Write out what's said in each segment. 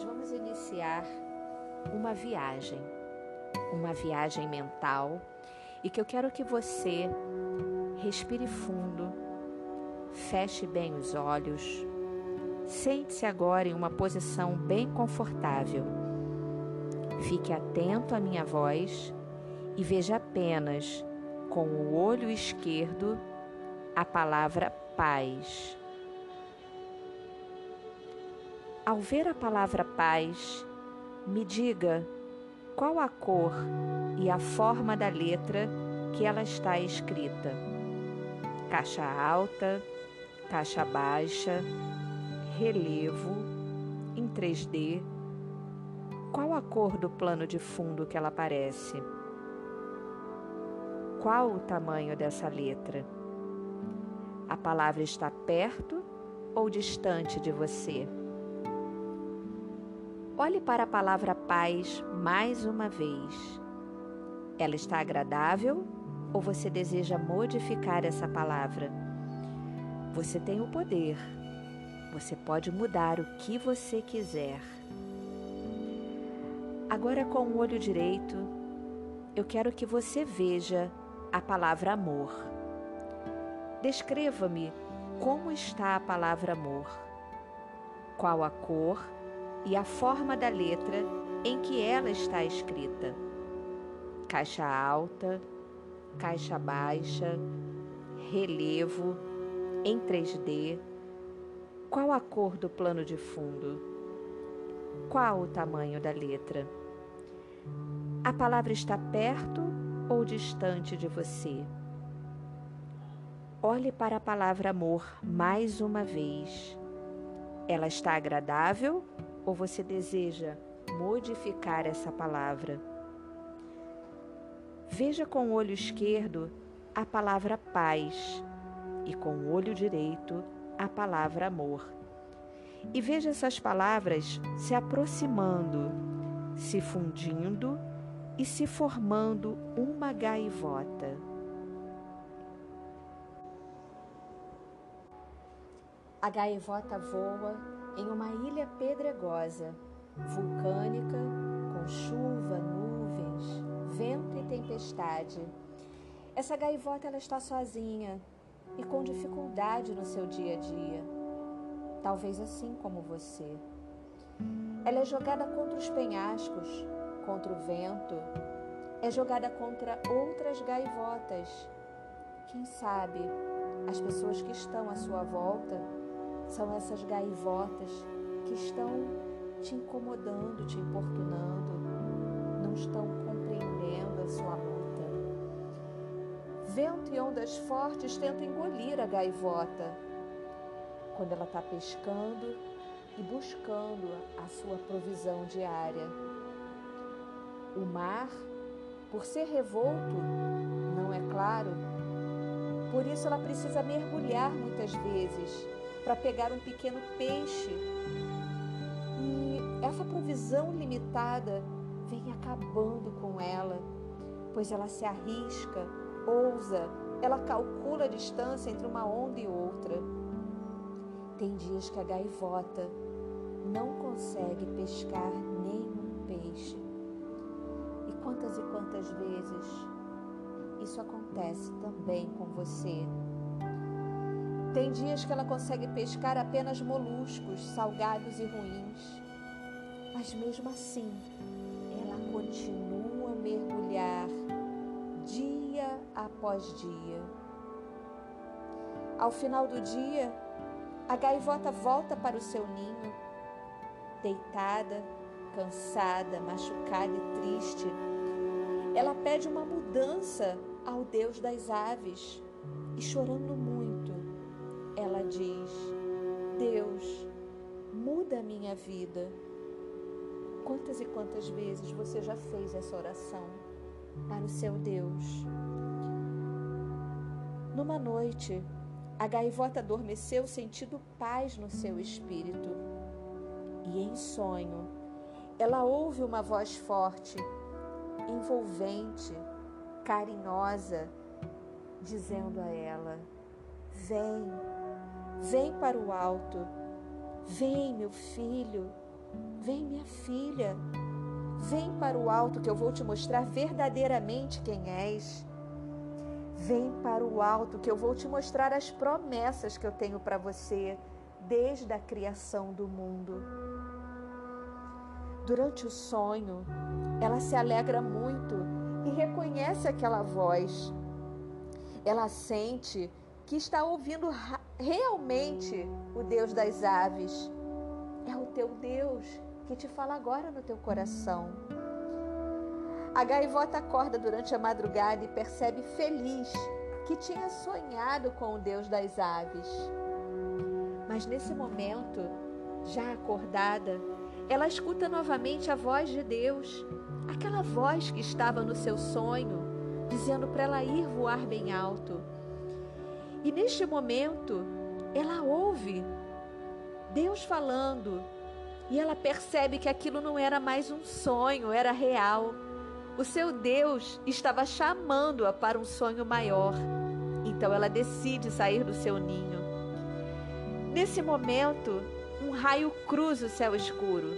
nós vamos iniciar uma viagem, uma viagem mental, e que eu quero que você respire fundo, feche bem os olhos, sente-se agora em uma posição bem confortável. Fique atento à minha voz e veja apenas com o olho esquerdo a palavra paz. Ao ver a palavra paz, me diga qual a cor e a forma da letra que ela está escrita. Caixa alta, caixa baixa, relevo, em 3D. Qual a cor do plano de fundo que ela aparece? Qual o tamanho dessa letra? A palavra está perto ou distante de você? Olhe para a palavra paz mais uma vez. Ela está agradável ou você deseja modificar essa palavra? Você tem o poder. Você pode mudar o que você quiser. Agora, com o olho direito, eu quero que você veja a palavra amor. Descreva-me como está a palavra amor. Qual a cor? E a forma da letra em que ela está escrita. Caixa alta, caixa baixa, relevo, em 3D. Qual a cor do plano de fundo? Qual o tamanho da letra? A palavra está perto ou distante de você? Olhe para a palavra amor mais uma vez. Ela está agradável ou você deseja modificar essa palavra? Veja com o olho esquerdo a palavra paz e com o olho direito a palavra amor. E veja essas palavras se aproximando, se fundindo e se formando uma gaivota. A gaivota voa em uma ilha pedregosa, vulcânica, com chuva, nuvens, vento e tempestade. Essa gaivota ela está sozinha e com dificuldade no seu dia a dia, talvez assim como você. Ela é jogada contra os penhascos, contra o vento, é jogada contra outras gaivotas. Quem sabe as pessoas que estão à sua volta são essas gaivotas que estão te incomodando, te importunando, não estão compreendendo a sua luta. Vento e ondas fortes tentam engolir a gaivota quando ela está pescando e buscando a sua provisão diária. O mar, por ser revolto, não é claro, por isso ela precisa mergulhar muitas vezes para pegar um pequeno peixe. E essa provisão limitada vem acabando com ela, pois ela se arrisca, ousa, ela calcula a distância entre uma onda e outra. Tem dias que a gaivota não consegue pescar nenhum peixe. E quantas e quantas vezes isso acontece também com você? Tem dias que ela consegue pescar apenas moluscos, salgados e ruins. Mas mesmo assim, ela continua a mergulhar dia após dia. Ao final do dia, a gaivota volta para o seu ninho, deitada, cansada, machucada e triste. Ela pede uma mudança ao Deus das aves e chorando muito diz: Deus, muda a minha vida. Quantas e quantas vezes você já fez essa oração para o seu Deus? Numa noite, a gaivota adormeceu sentindo paz no seu espírito. E em sonho, ela ouve uma voz forte, envolvente, carinhosa, dizendo a ela: Vem, Vem para o alto. Vem, meu filho. Vem, minha filha, vem para o alto que eu vou te mostrar verdadeiramente quem és. Vem para o alto que eu vou te mostrar as promessas que eu tenho para você desde a criação do mundo. Durante o sonho, ela se alegra muito e reconhece aquela voz. Ela sente que está ouvindo realmente o Deus das aves. É o teu Deus que te fala agora no teu coração. A gaivota acorda durante a madrugada e percebe feliz que tinha sonhado com o Deus das aves. Mas nesse momento, já acordada, ela escuta novamente a voz de Deus, aquela voz que estava no seu sonho, dizendo para ela ir voar bem alto. E neste momento, ela ouve Deus falando e ela percebe que aquilo não era mais um sonho, era real. O seu Deus estava chamando-a para um sonho maior. Então ela decide sair do seu ninho. Nesse momento, um raio cruza o céu escuro.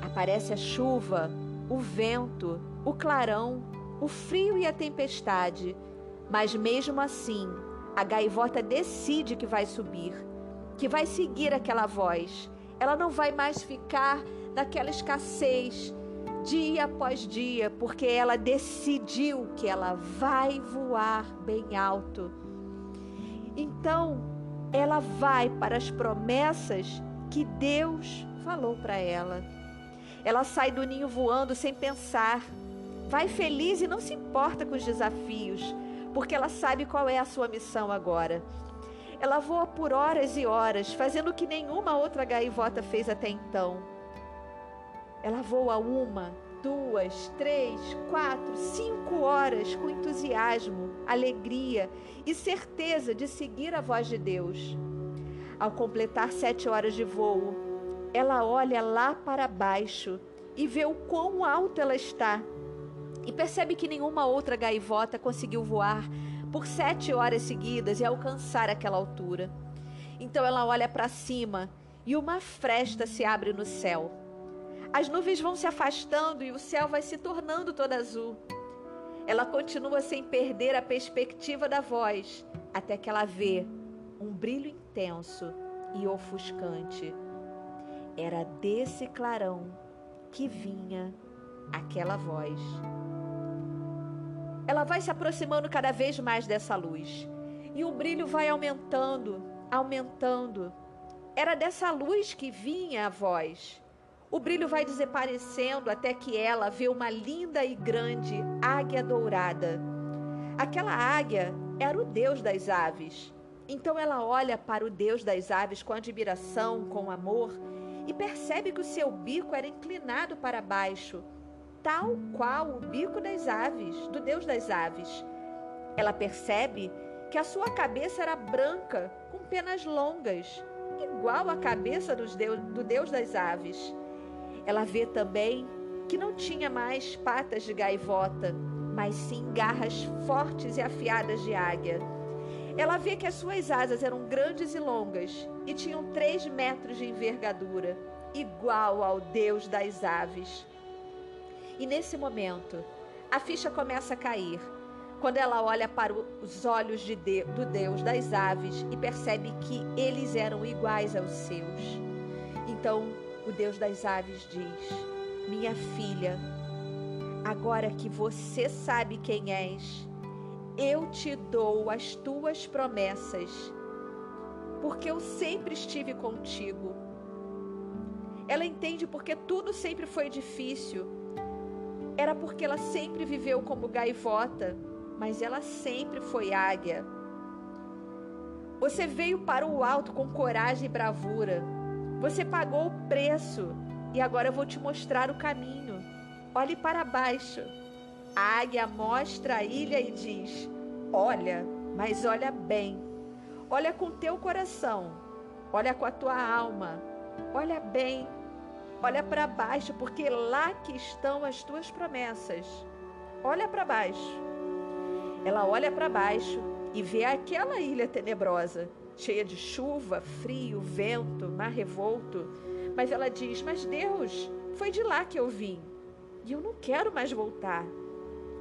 Aparece a chuva, o vento, o clarão, o frio e a tempestade. Mas mesmo assim, a gaivota decide que vai subir, que vai seguir aquela voz. Ela não vai mais ficar naquela escassez dia após dia, porque ela decidiu que ela vai voar bem alto. Então, ela vai para as promessas que Deus falou para ela. Ela sai do ninho voando sem pensar. Vai feliz e não se importa com os desafios, porque ela sabe qual é a sua missão agora. Ela voa por horas e horas, fazendo o que nenhuma outra gaivota fez até então. Ela voa uma, duas, três, quatro, cinco horas com entusiasmo, alegria e certeza de seguir a voz de Deus. Ao completar sete horas de voo, ela olha lá para baixo e vê o quão alto ela está e percebe que nenhuma outra gaivota conseguiu voar por sete horas seguidas e alcançar aquela altura. Então ela olha para cima e uma fresta se abre no céu. As nuvens vão se afastando e o céu vai se tornando todo azul. Ela continua sem perder a perspectiva da voz, até que ela vê um brilho intenso e ofuscante. Era desse clarão que vinha aquela voz. Ela vai se aproximando cada vez mais dessa luz. E o brilho vai aumentando, aumentando. Era dessa luz que vinha a voz. O brilho vai desaparecendo até que ela vê uma linda e grande águia dourada. Aquela águia era o deus das aves. Então ela olha para o deus das aves com admiração, com amor, e percebe que o seu bico era inclinado para baixo, tal qual o bico das aves, do Deus das aves. Ela percebe que a sua cabeça era branca, com penas longas, igual à cabeça Deus, do Deus das aves. Ela vê também que não tinha mais patas de gaivota, mas sim garras fortes e afiadas de águia. Ela vê que as suas asas eram grandes e longas e tinham três metros de envergadura, igual ao Deus das aves. E nesse momento, a ficha começa a cair. Quando ela olha para os olhos de Deus, do Deus das aves e percebe que eles eram iguais aos seus. Então, o Deus das aves diz: Minha filha, agora que você sabe quem és, eu te dou as tuas promessas, porque eu sempre estive contigo. Ela entende porque tudo sempre foi difícil era porque ela sempre viveu como gaivota, mas ela sempre foi águia. Você veio para o alto com coragem e bravura. Você pagou o preço e agora eu vou te mostrar o caminho. Olhe para baixo. A águia mostra a ilha e diz: Olha, mas olha bem. Olha com teu coração. Olha com a tua alma. Olha bem Olha para baixo, porque lá que estão as tuas promessas. Olha para baixo. Ela olha para baixo e vê aquela ilha tenebrosa, cheia de chuva, frio, vento, mar revolto. Mas ela diz: Mas Deus, foi de lá que eu vim e eu não quero mais voltar.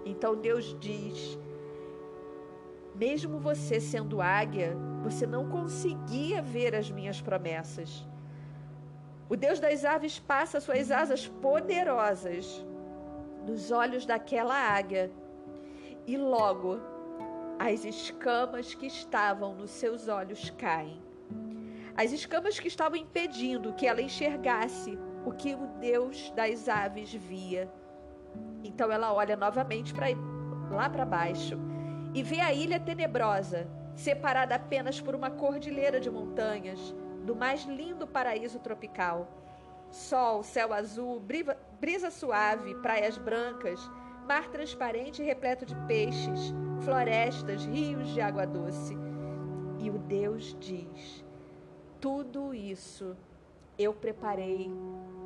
Então Deus diz: Mesmo você sendo águia, você não conseguia ver as minhas promessas. O Deus das aves passa suas asas poderosas nos olhos daquela águia e logo as escamas que estavam nos seus olhos caem. As escamas que estavam impedindo que ela enxergasse o que o Deus das aves via. Então ela olha novamente para lá para baixo e vê a ilha tenebrosa, separada apenas por uma cordilheira de montanhas, do mais lindo paraíso tropical. Sol, céu azul, brisa suave, praias brancas, mar transparente e repleto de peixes, florestas, rios de água doce. E o Deus diz: Tudo isso eu preparei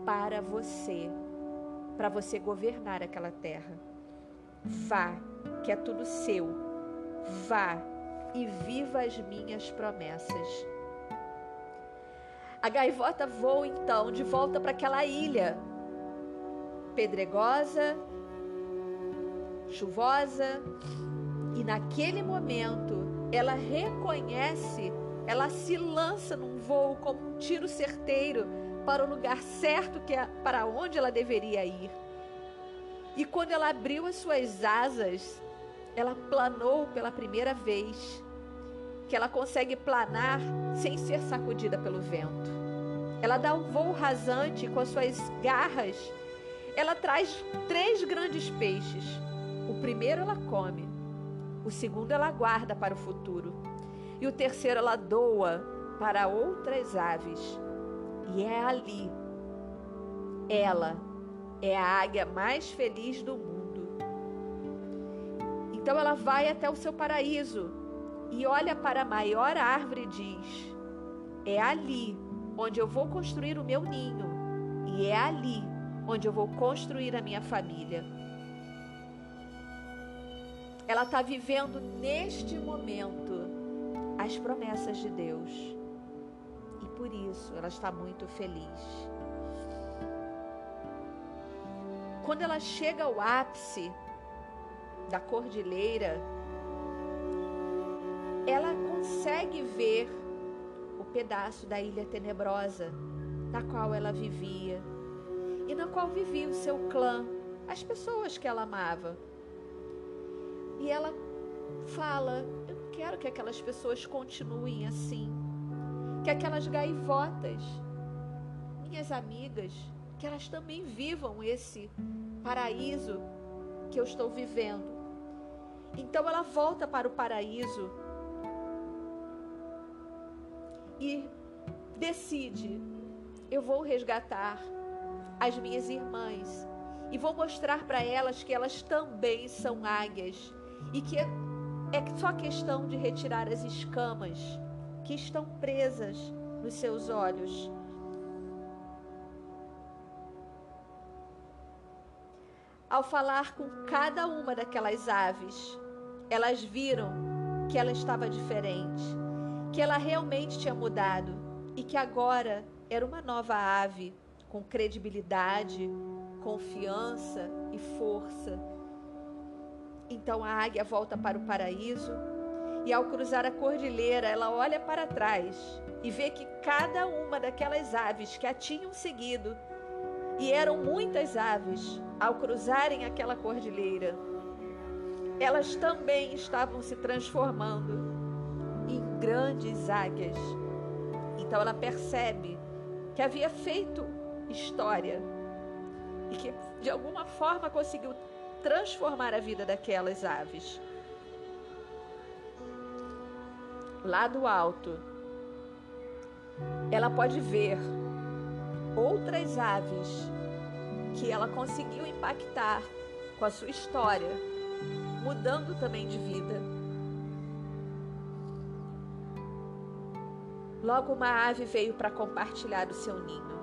para você, para você governar aquela terra. Vá, que é tudo seu. Vá e viva as minhas promessas. A gaivota voa então de volta para aquela ilha pedregosa, chuvosa, e naquele momento ela reconhece, ela se lança num voo como um tiro certeiro para o lugar certo que é para onde ela deveria ir. E quando ela abriu as suas asas, ela planou pela primeira vez, que ela consegue planar sem ser sacudida pelo vento. Ela dá um voo rasante com as suas garras. Ela traz três grandes peixes. O primeiro ela come, o segundo ela guarda para o futuro, e o terceiro ela doa para outras aves. E é ali, ela é a águia mais feliz do mundo. Então ela vai até o seu paraíso e olha para a maior árvore e diz: É ali onde eu vou construir o meu ninho, e é ali onde eu vou construir a minha família. Ela está vivendo neste momento as promessas de Deus por isso ela está muito feliz. Quando ela chega ao ápice da cordilheira, ela consegue ver pedaço da ilha tenebrosa na qual ela vivia e na qual vivia o seu clã, as pessoas que ela amava. E ela fala: Eu não quero que aquelas pessoas continuem assim que aquelas gaivotas, minhas amigas, que elas também vivam esse paraíso que eu estou vivendo. Então ela volta para o paraíso e decide: eu vou resgatar as minhas irmãs e vou mostrar para elas que elas também são águias e que é só questão de retirar as escamas que estão presas nos seus olhos. Ao falar com cada uma daquelas aves, elas viram que ela estava diferente, que ela realmente tinha mudado e que agora era uma nova ave com credibilidade, confiança e força. Então a águia volta para o paraíso e ao cruzar a cordilheira, ela olha para trás e vê que cada uma daquelas aves que a tinham seguido, e eram muitas aves, ao cruzarem aquela cordilheira, elas também estavam se transformando grandes águias. Então ela percebe que havia feito história e que de alguma forma conseguiu transformar a vida daquelas aves. lá do alto, ela pode ver outras aves que ela conseguiu impactar com a sua história, mudando também de vida. Logo uma ave veio para compartilhar o seu ninho.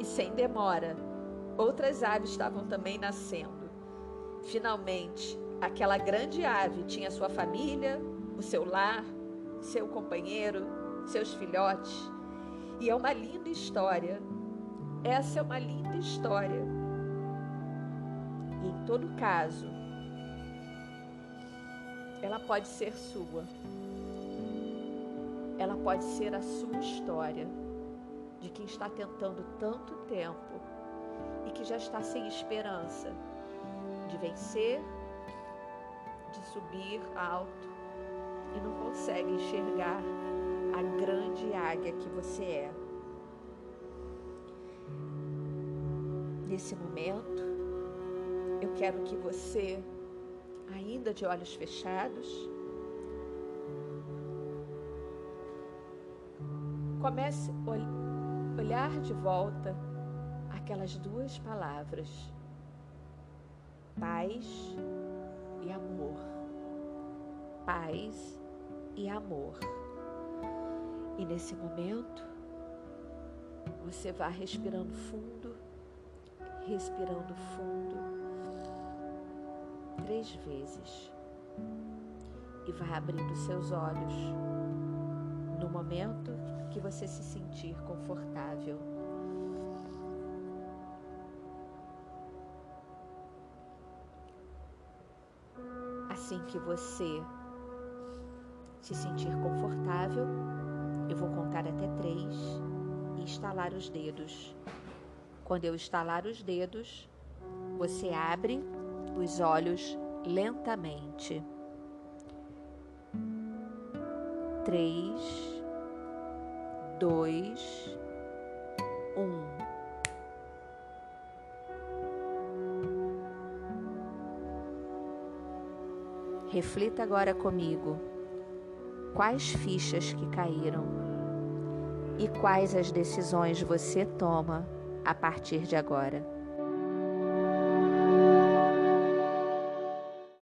E sem demora, outras aves estavam também nascendo. Finalmente, aquela grande ave tinha sua família, o seu lar, seu companheiro, seus filhotes. E é uma linda história essa é uma linda história. E em todo caso, ela pode ser sua. Ela pode ser a sua história de quem está tentando tanto tempo e que já está sem esperança de vencer, de subir alto e não consegue enxergar a grande águia que você é. Nesse momento, eu quero que você, ainda de olhos fechados, comece a olhar de volta aquelas duas palavras: paz e amor. Paz e amor. E nesse momento, você vai respirando fundo, respirando fundo, três vezes. E vai abrindo seus olhos no momento que você se sentir confortável. Assim que você se sentir confortável, eu vou contar até três e estalar os dedos. Quando eu estalar os dedos, você abre os olhos lentamente. Três, dois, um. Reflita agora comigo quais fichas que caíram e quais as decisões você toma a partir de agora.